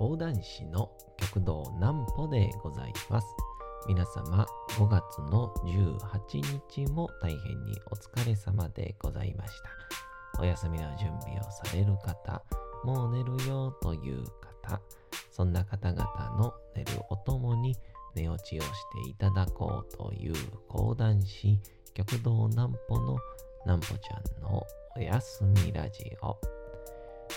講談師の極道南歩でございます。皆様5月の18日も大変にお疲れ様でございました。お休みの準備をされる方、もう寝るよという方、そんな方々の寝るおともに寝落ちをしていただこうという講談師極道南歩の南歩ちゃんのおやすみラジオ。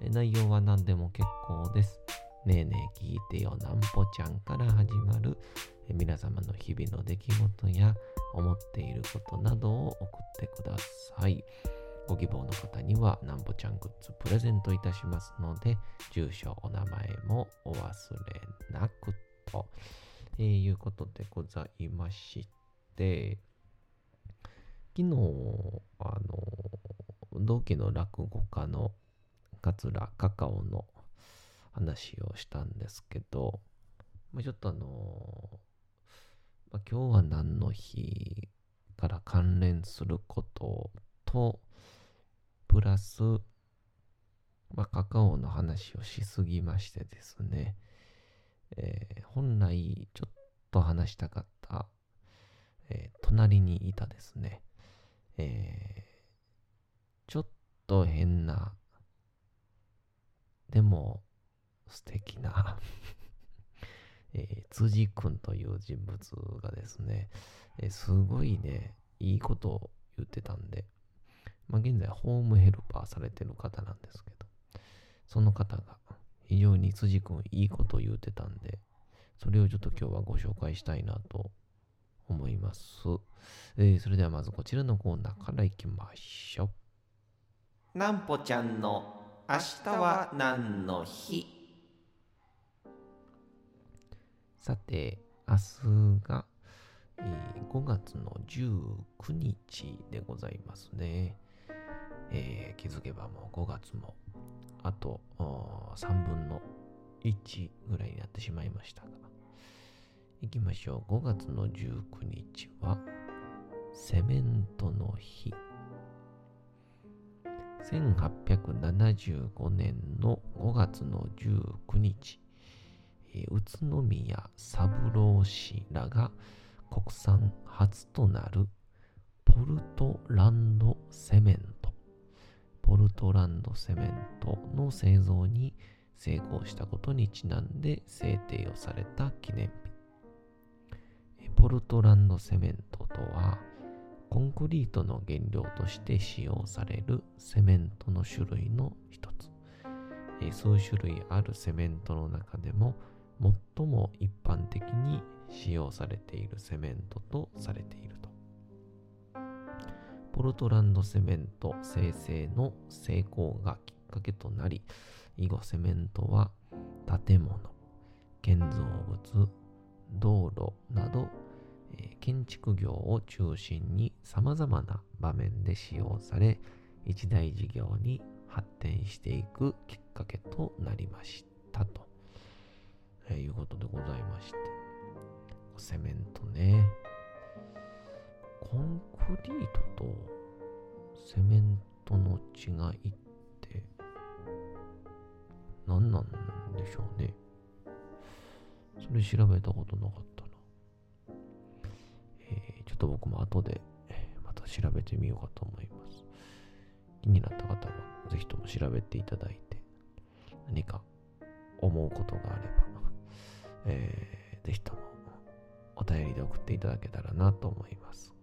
内容は何でも結構です。ねえねえ聞いてよなんぽちゃんから始まる皆様の日々の出来事や思っていることなどを送ってください。ご希望の方にはなんぽちゃんグッズプレゼントいたしますので、住所、お名前もお忘れなくと、えーいうことでございまして、昨日、あの、同期の落語家の桂カカオの話をしたんですけど、まあ、ちょっとあのまあ、今日は何の日から関連することと、プラス、まあ、カカオの話をしすぎましてですね、えー本来ちょっと話したかった、えー隣にいたですね、えーちょっと変な、でも素敵な、えー辻くんという人物がですね、えーすごいね、いいことを言ってたんで、まあ、現在ホームヘルパーされてる方なんですけど、その方が非常に辻くんいいことを言ってたんで、それをちょっと今日はご紹介したいなと思います。えーそれではまずこちらのコーナーからいきましょう。なんぽちゃんの明日は何の日？さて、明日が、えー5月の19日でございますね。えー気づけばもう5月もあと3分の1ぐらいになってしまいましたが。行きましょう。5月の19日はセメントの日。1875年の5月の19日、え宇都宮三郎氏らが国産初となるポルトランドセメント、ポルトランドセメントの製造に成功したことにちなんで制定をされた記念日。ポルトランドセメントとは、コンクリートの原料として使用されるセメントの種類の一つ。数種類あるセメントの中でも最も一般的に使用されているセメントとされていると。ポルトランドセメント生成の成功がきっかけとなり、以後セメントは建物、建造物、道路など、建築業を中心に様々な場面で使用され、一大事業に発展していくきっかけとなりましたと、えいうことでございまして。セメントね。コンクリートとセメントの違いって何なんでしょうね。それ調べたことなかった。っと僕も後でまた調べてみようかと思います。気になった方はぜひとも調べていただいて何か思うことがあれば、えーぜひともお便りで送っていただけたらなと思います。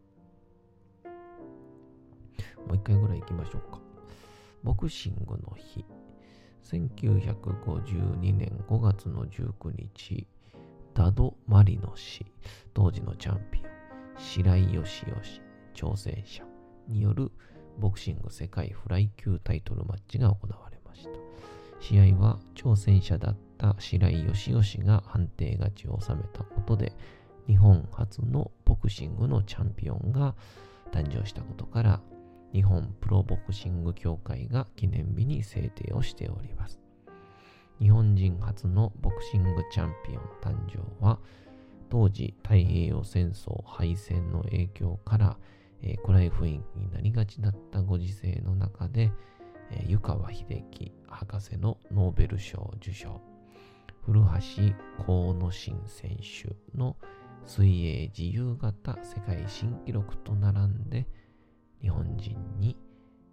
もう一回ぐらい行きましょうか。ボクシングの日。1952年5月の19日、ダド・マリノ氏、当時のチャンピオン、白井義義、挑戦者によるボクシング世界フライ級タイトルマッチが行われました。試合は挑戦者だった白井義義が判定勝ちを収めたことで、日本初のボクシングのチャンピオンが誕生したことから、日本プロボクシング協会が記念日に制定をしております。日本人初のボクシングチャンピオン誕生は、当時太平洋戦争敗戦の影響から、えー、暗い雰囲気になりがちだったご時世の中で、えー、湯川秀樹博士のノーベル賞受賞、古橋河野新選手の水泳自由形世界新記録と並んで、日本人に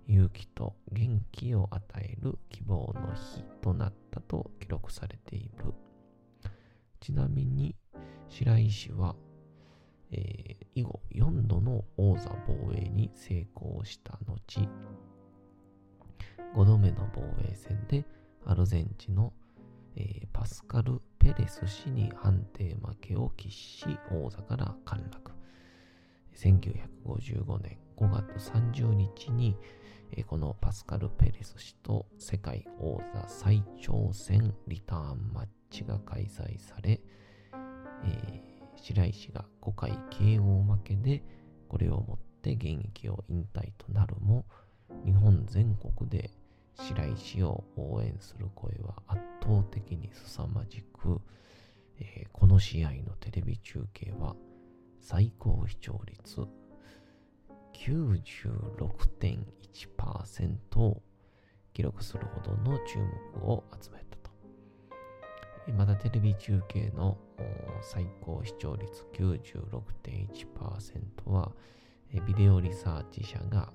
勇気と元気を与える希望の日となったと記録されている。ちなみに白井氏は、えー、以後4度の王座防衛に成功した後、5度目の防衛戦でアルゼンチンの、えー、パスカル・ペレス氏に判定負けを喫し王座から陥落。1955年5月30日に、えー、このパスカル・ペレス氏と世界王座最長戦リターンマッチが開催され、えー、白石が5回 KO 負けでこれをもって現役を引退となるも日本全国で白石を応援する声は圧倒的に凄まじく、えー、この試合のテレビ中継は最高視聴率96.1%を記録するほどの注目を集めた。またテレビ中継の最高視聴率96.1%はビデオリサーチ社が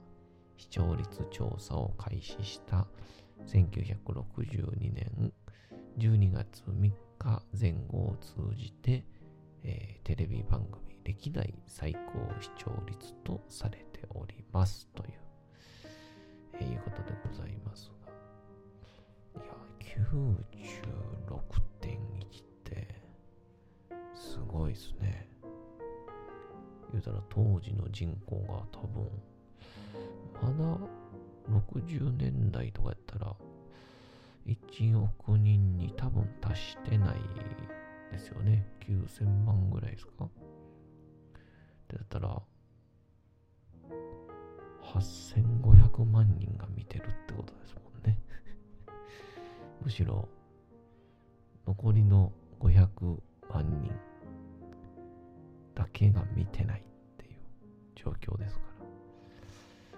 視聴率調査を開始した1962年12月3日前後を通じて、えー、テレビ番組歴代最高視聴率とされておりますという、えー、いうことでございますが。いや、たら当時の人口が多分、まだ60年代とかやったら、1億人に多分達してないですよね。9000万ぐらいですかだったら、8500万人が見てるってことですもんね。むしろ、残りの500万人だけが見てない状況ですか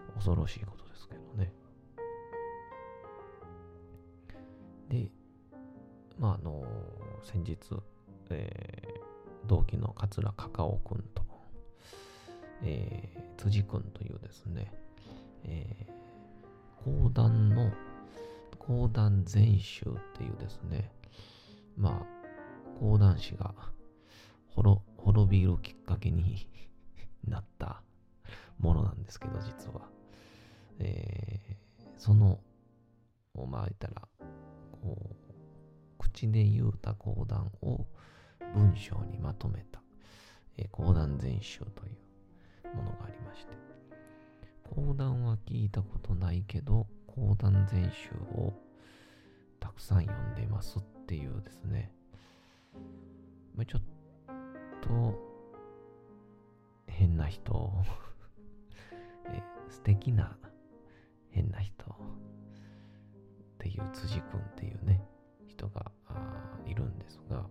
ら、恐ろしいことですけどね。で、まあ、あの、先日、えー、同期の桂カカオくんと、えー、辻くんというですね、えー、講談の講談全集っていうですね、まあ、講談師が滅びるきっかけに なったものなんですけど、実は。えー、その、まあ言ったら、こう、口で言うた講談を文章にまとめた、えー、講談全集というものがありまして、講談は聞いたことないけど、講談全集をたくさん読んでますっていうですね、ちょっと変な人え素敵な変な人っていう辻君っていうね、人がいるんですが、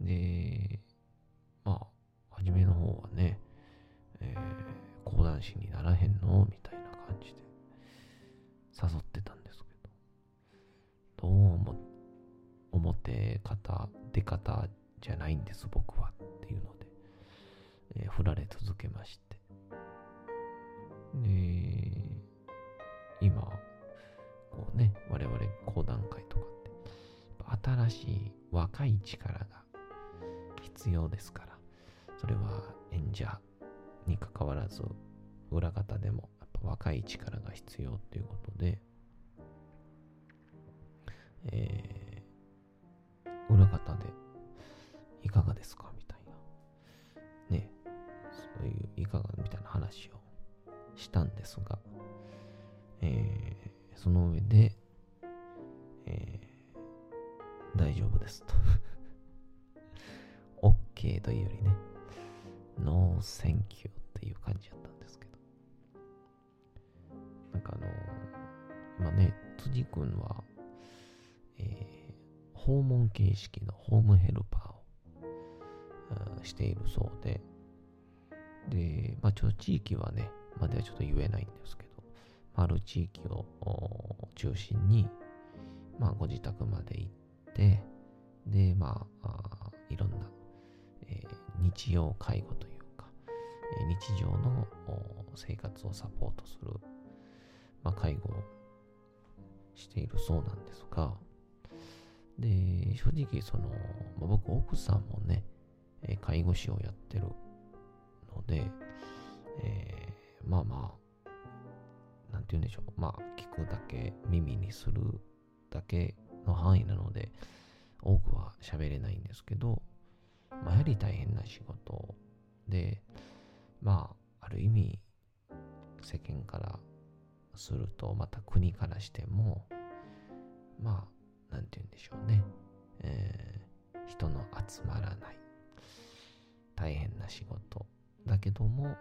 で、まあ、初めの方はね、えー、講談師にならへんのみたいな感じで誘ってたんですけど、どうも表方、出方じゃないんです、僕はっていうので、えー、振られ続けまして。で、今、こうね、我々講談会とかって、新しい若い力が必要ですから、それは演者にかかわらず、裏方でもやっぱ若い力が必要っていうことで、えー、裏方でいかがですかみたいな。ね、そういういかがみたいな話をですが、えー、その上で、大丈夫ですと OK というよりね、 no thank you っていう感じだったんですけど。なんかあの今ね、辻君は、えー、訪問形式のホームヘルパーをしているそうで、で、まあちょっと地域はね、まではちょっと言えないんですけど、ある地域を中心に、まあご自宅まで行って、で、まあ、いろんな、えー、日常介護というか、えー、日常の生活をサポートする、まあ、介護をしているそうなんですが、で、正直、その、まあ、僕、奥さんもね、え介護士をやってるので、えー、まあまあ、なんて言うんでしょう。まあ、聞くだけ、耳にするだけの範囲なので、多くは喋れないんですけど、まあ、やはり大変な仕事で、まあ、ある意味、世間からすると、また国からしても、まあ、なんて言うんでしょうね。えー、人の集まらない。大変な仕事。だけども、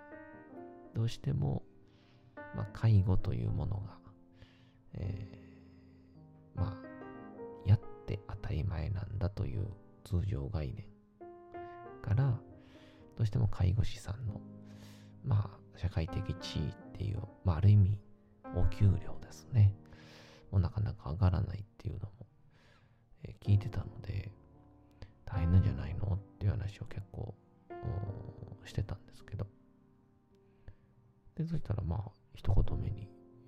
どうしても、まあ、介護というものが、えー、まあ、やって当たり前なんだという通常概念から、どうしても介護士さんの、まあ、社会的地位っていう、まあ、ある意味、お給料ですね。もうなかなか上がらないっていうのも、えー、聞いてたので、大変なんじゃないの？っていう話を結構してたんですけど。で、そしたらまあ、一言目に、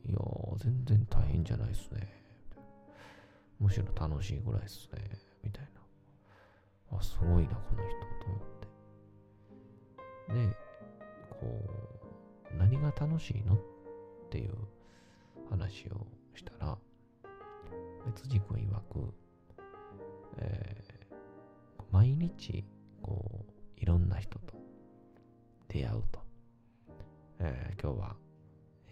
いや、全然大変じゃないっすね。むしろ楽しいぐらいっすね。みたいな。あ、すごいな、この人、と思って。で、こう、何が楽しいの？っていう話をしたら、別軸君曰く、えー、毎日、こう、いろんな人と出会うと。えー、今日は、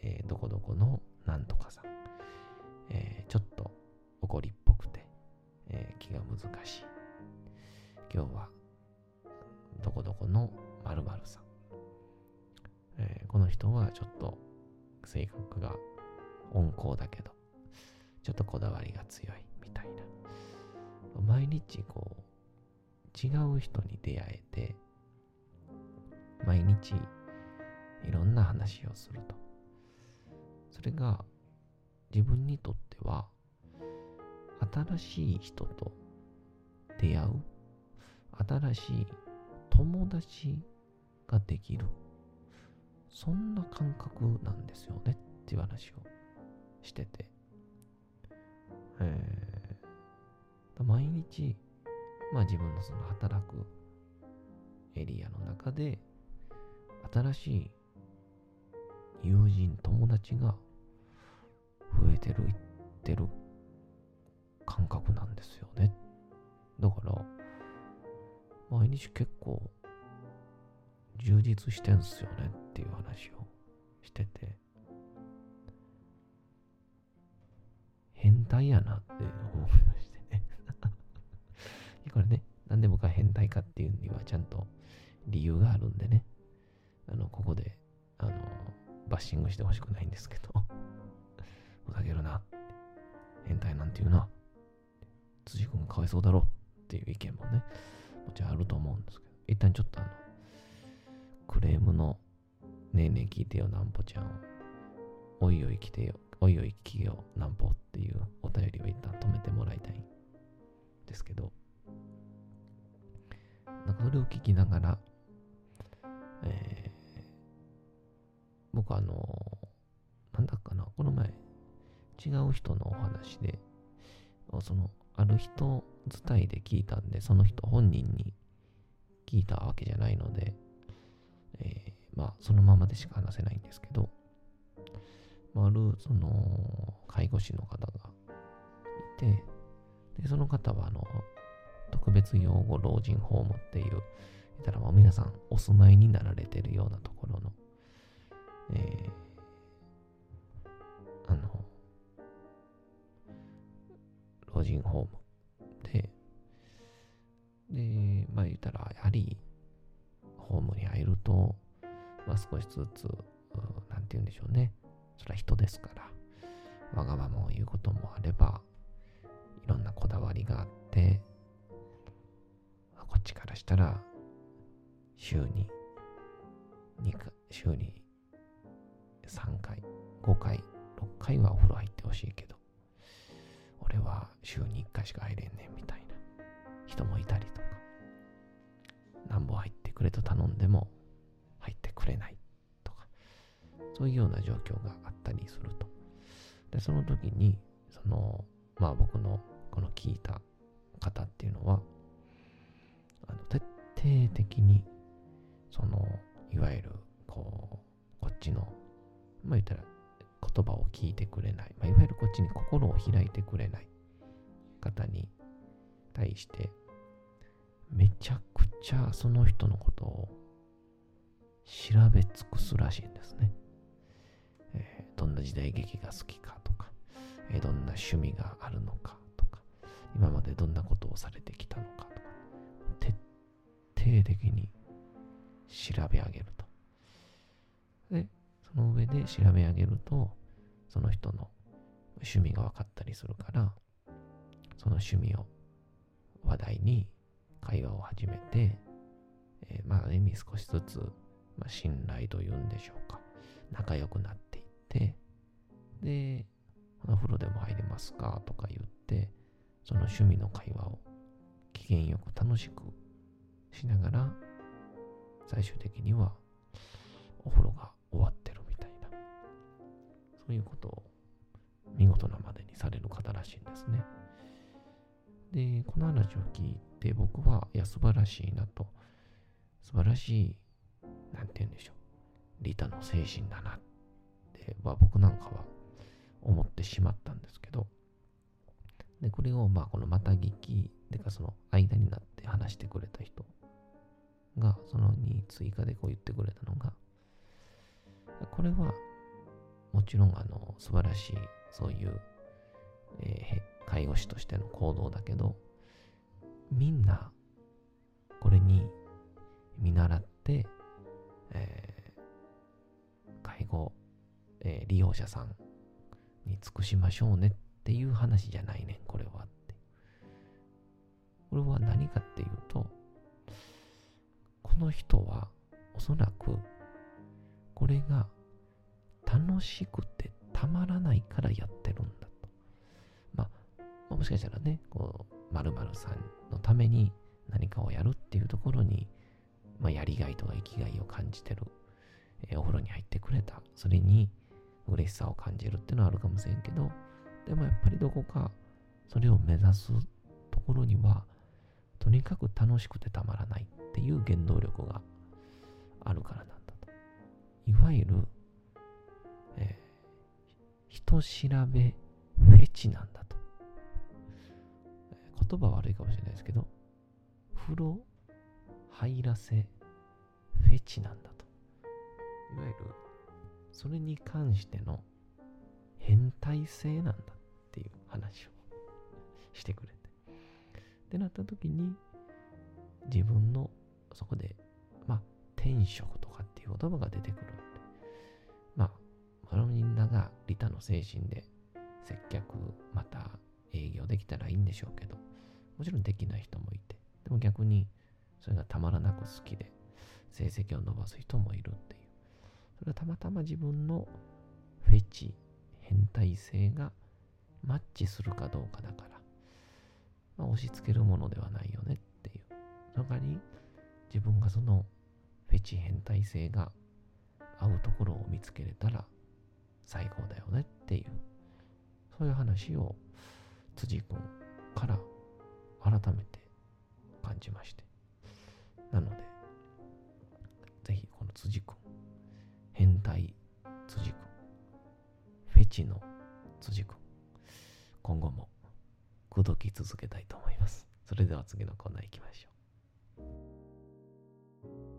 えー、どこどこのなんとかさん、えー、ちょっと怒りっぽくて、え気が難しい。今日は、どこどこの〇〇さん、えこの人はちょっと性格が温厚だけど、ちょっとこだわりが強いみたいな。毎日こう、違う人に出会えて、毎日いろんな話をすると。それが自分にとっては新しい人と出会う新しい友達ができるそんな感覚なんですよねっていう話をしてて、えー、毎日まあ自分のその働くエリアの中で新しい友人、友達が増えてる、いってる感覚なんですよね。だから、毎日結構充実してんすよねっていう話をしてて、変態やなって思いましてね。これね、なんで僕は変態かっていうにはちゃんと理由があるんでね、あの、ここで、あの、バッシングしてほしくないんですけど、ふざけるな。変態なんて言うな。辻君かわいそうだろっていう意見もね、もちろんあると思うんですけど、一旦ちょっとあの、クレームの、ねえねえ聞いてよ、なんぽちゃん、おいおい来てよ、おいおい聞けよ、なんぽっていうお便りを一旦止めてもらいたいんですけど、なんかそれを聞きながら、えー、僕あの、なんだっかな、この前、違う人のお話で、その、ある人伝いで聞いたんで、その人本人に聞いたわけじゃないので、えー、まあ、そのままでしか話せないんですけど、まある、その、介護士の方がいて、で、その方は、あの、特別養護老人ホームっていう、言ったらもう皆さんお住まいになられてるようなところの、えー、あの、老人ホームで、で、まあ言ったら、やはりホームに入ると、まあ、少しずつ、なんて言うんでしょうね。それは人ですから、わがままを言うこともあれば、いろんなこだわりがあって、こっちからしたら、週に2回、週に3回、5回、6回はお風呂入ってほしいけど、俺は週に1回しか入れんねんみたいな。人もいたりとか、なんぼ入ってくれと頼んでも入ってくれないとか、そういうような状況があったりすると。で、その時に、その、まあ僕のこの聞いた方っていうのは、あの徹底的に、その、いわゆる、こう、こっちの、まあ言ったら、言葉を聞いてくれない、まあ、いわゆるこっちに心を開いてくれない方に対して、めちゃくちゃその人のことを調べ尽くすらしいんですね。えー、どんな時代劇が好きかとか、えー、どんな趣味があるのかとか、今までどんなことをされてきたのかとか、徹底的に調べ上げると。で、その上で調べ上げると、その人の趣味が分かったりするから、その趣味を話題に会話を始めて、えー、まあ、意味少しずつ、まあ、信頼というんでしょうか。仲良くなっていって、で、お風呂でも入れますか？とか言って、その趣味の会話を機嫌よく楽しくしながら、最終的にはお風呂が終わってる、そういうことを見事なまでにされる方らしいんですね。で、この話を聞いて僕は、いや、素晴らしいなと、素晴らしい、なんて言うんでしょう、利他の精神だなっては僕なんかは思ってしまったんですけど、で、これを、まあ、このまた聞き、でかその間になって話してくれた人が、そのに追加でこう言ってくれたのが、これは、もちろん、あの、素晴らしい、そういう、えー、介護士としての行動だけど、みんな、これに見習って、えー、介護、えー、利用者さんに尽くしましょうねっていう話じゃないねん、これはって。これは何かっていうと、この人はおそらくこれが楽しくてたまらないからやってるんだと。まあ、もしかしたらね、こう、〇〇さんのために何かをやるっていうところに、まあ、やりがいとか生きがいを感じてる、えー、お風呂に入ってくれた、それに嬉しさを感じるっていうのはあるかもしれんけど、でもやっぱりどこかそれを目指すところには、とにかく楽しくてたまらないっていう原動力があるからなんだと。いわゆる、えー、人調べフェチなんだと。言葉悪いかもしれないですけど、風呂入らせフェチなんだと。いわゆる、それに関しての変態性なんだっていう話をしてくれて。ってなった時に、自分のそこで、まあ、転職とかっていう言葉が出てくる、そのみんなが利他の精神で接客、また営業できたらいいんでしょうけど、もちろんできない人もいて、でも逆にそれがたまらなく好きで成績を伸ばす人もいるっていう。それはたまたま自分のフェチ、変態性がマッチするかどうかだから、まあ、押し付けるものではないよねっていう。その代わり自分がそのフェチ変態性が合うところを見つけれたら最高だよねっていう、そういう話を辻君から改めて感じまして。なので、ぜひこの辻君、変態辻君、フェチの辻君、今後も口説き続けたいと思います。それでは次のコーナー行きましょう。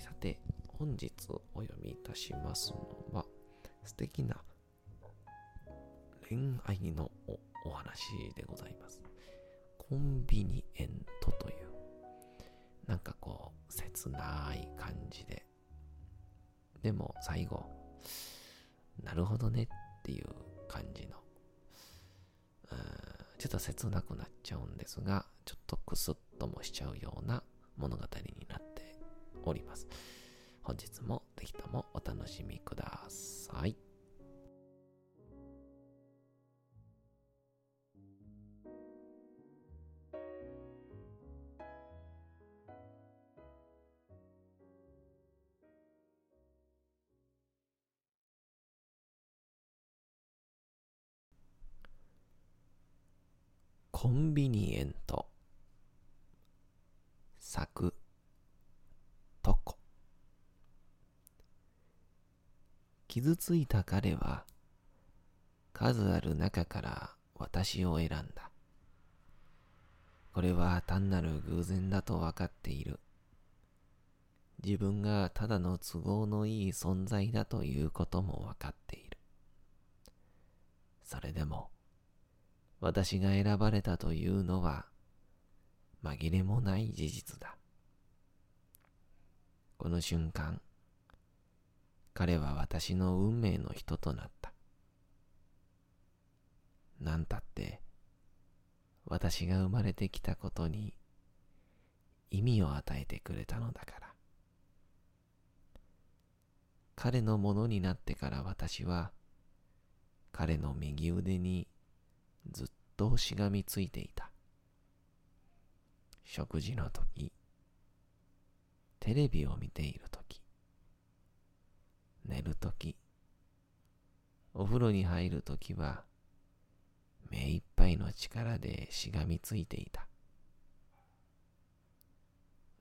さて、本日お読みいたしますのは、素敵な恋愛のお話でございます。コンビニエントという、なんかこう、切ない感じで、でも最後、なるほどねっていう感じの、ちょっと切なくなっちゃうんですが、ちょっとクスッともしちゃうような物語になっております。本日もぜひともお楽しみください。傷ついた彼は数ある中から私を選んだ。これは単なる偶然だと分かっている。自分がただの都合のいい存在だということも分かっている。それでも、私が選ばれたというのは紛れもない事実だ。この瞬間、彼は私の運命の人となった。なんたって、私が生まれてきたことに意味を与えてくれたのだから。彼のものになってから私は、彼の右腕にずっとしがみついていた。食事の時、テレビを見ている時、寝るとき、お風呂に入るときは、目いっぱいの力でしがみついていた。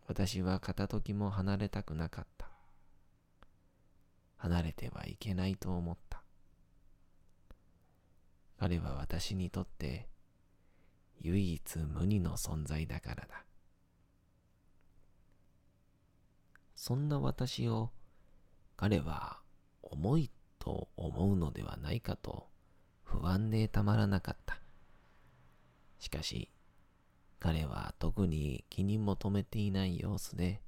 私は片時も離れたくなかった。離れてはいけないと思った。彼は私にとって唯一無二の存在だからだ。そんな私を彼は重いと思うのではないかと不安でたまらなかった。しかし、彼は特に気に求めていない様子で、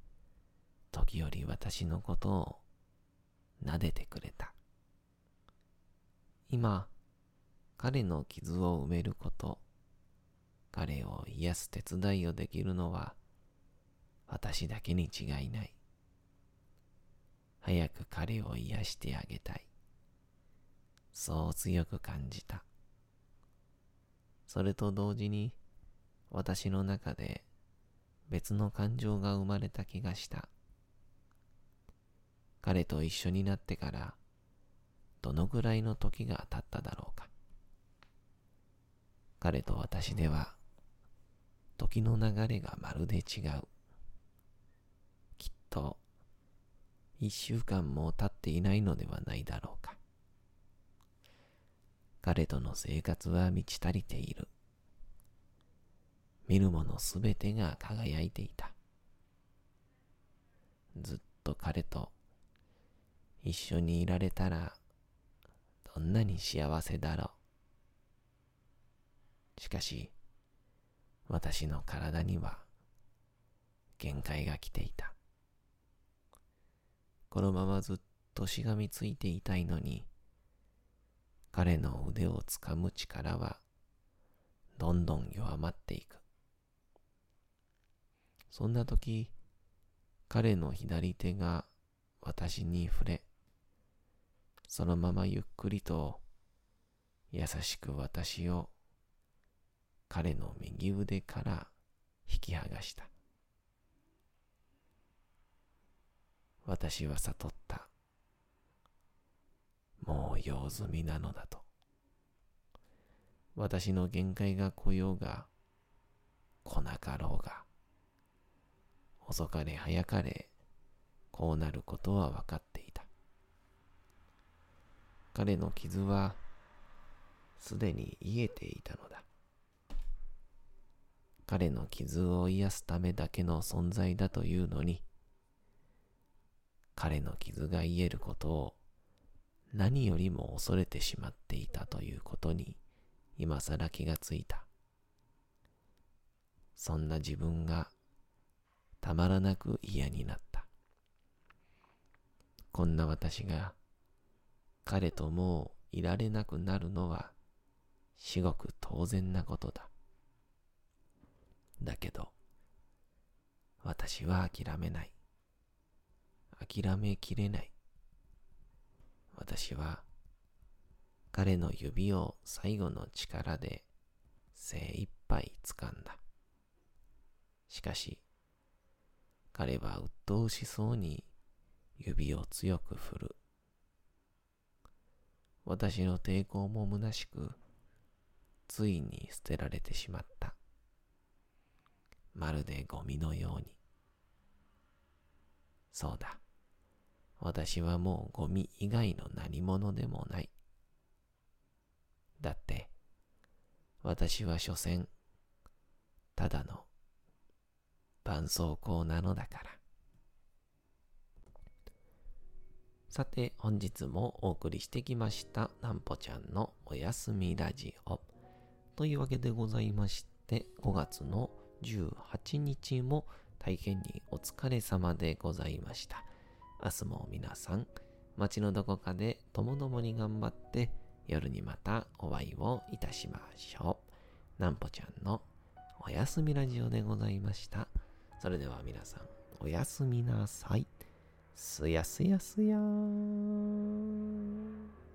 時折私のことを撫でてくれた。今、彼の傷を埋めること、彼を癒す手伝いをできるのは、私だけに違いない。早く彼を癒してあげたい。そう強く感じた。それと同時に私の中で別の感情が生まれた気がした。彼と一緒になってからどのぐらいの時が経っただろうか。彼と私では時の流れがまるで違う。きっと一週間も経っていないのではないだろうか。彼との生活は満ち足りている。見るものすべてが輝いていた。ずっと彼と一緒にいられたらどんなに幸せだろう。しかし、私の体には限界が来ていた。このままずっとしがみついていたいのに、彼の腕をつかむ力はどんどん弱まっていく。そんな時、彼の左手が私に触れ、そのままゆっくりと優しく私を彼の右腕から引き剥がした。私は悟った。もう用済みなのだと。私の限界が来ようが、来なかろうが、遅かれ早かれ、こうなることは分かっていた。彼の傷は、すでに癒えていたのだ。彼の傷を癒すためだけの存在だというのに、彼の傷が癒えることを何よりも恐れてしまっていたということに今更気がついた。そんな自分がたまらなく嫌になった。こんな私が彼ともういられなくなるのは至極当然なことだ。だけど、私は諦めない。諦めきれない。私は彼の指を最後の力で精一杯掴んだ。しかし、彼は鬱陶しそうに指を強く振る。私の抵抗も虚しく、ついに捨てられてしまった。まるでゴミのように。そうだ。私はもうゴミ以外の何者でもない。だって、私は所詮、ただの絆創膏なのだから。さて、本日もお送りしてきました、なんぽちゃんのおやすみラジオ。というわけでございまして、5月の18日も大変にお疲れ様でございました。明日も皆さん、街のどこかでともどもに頑張って、夜にまたお会いをいたしましょう。なんぽちゃんのおやすみラジオでございました。それでは皆さん、おやすみなさい。すやすやすやーん。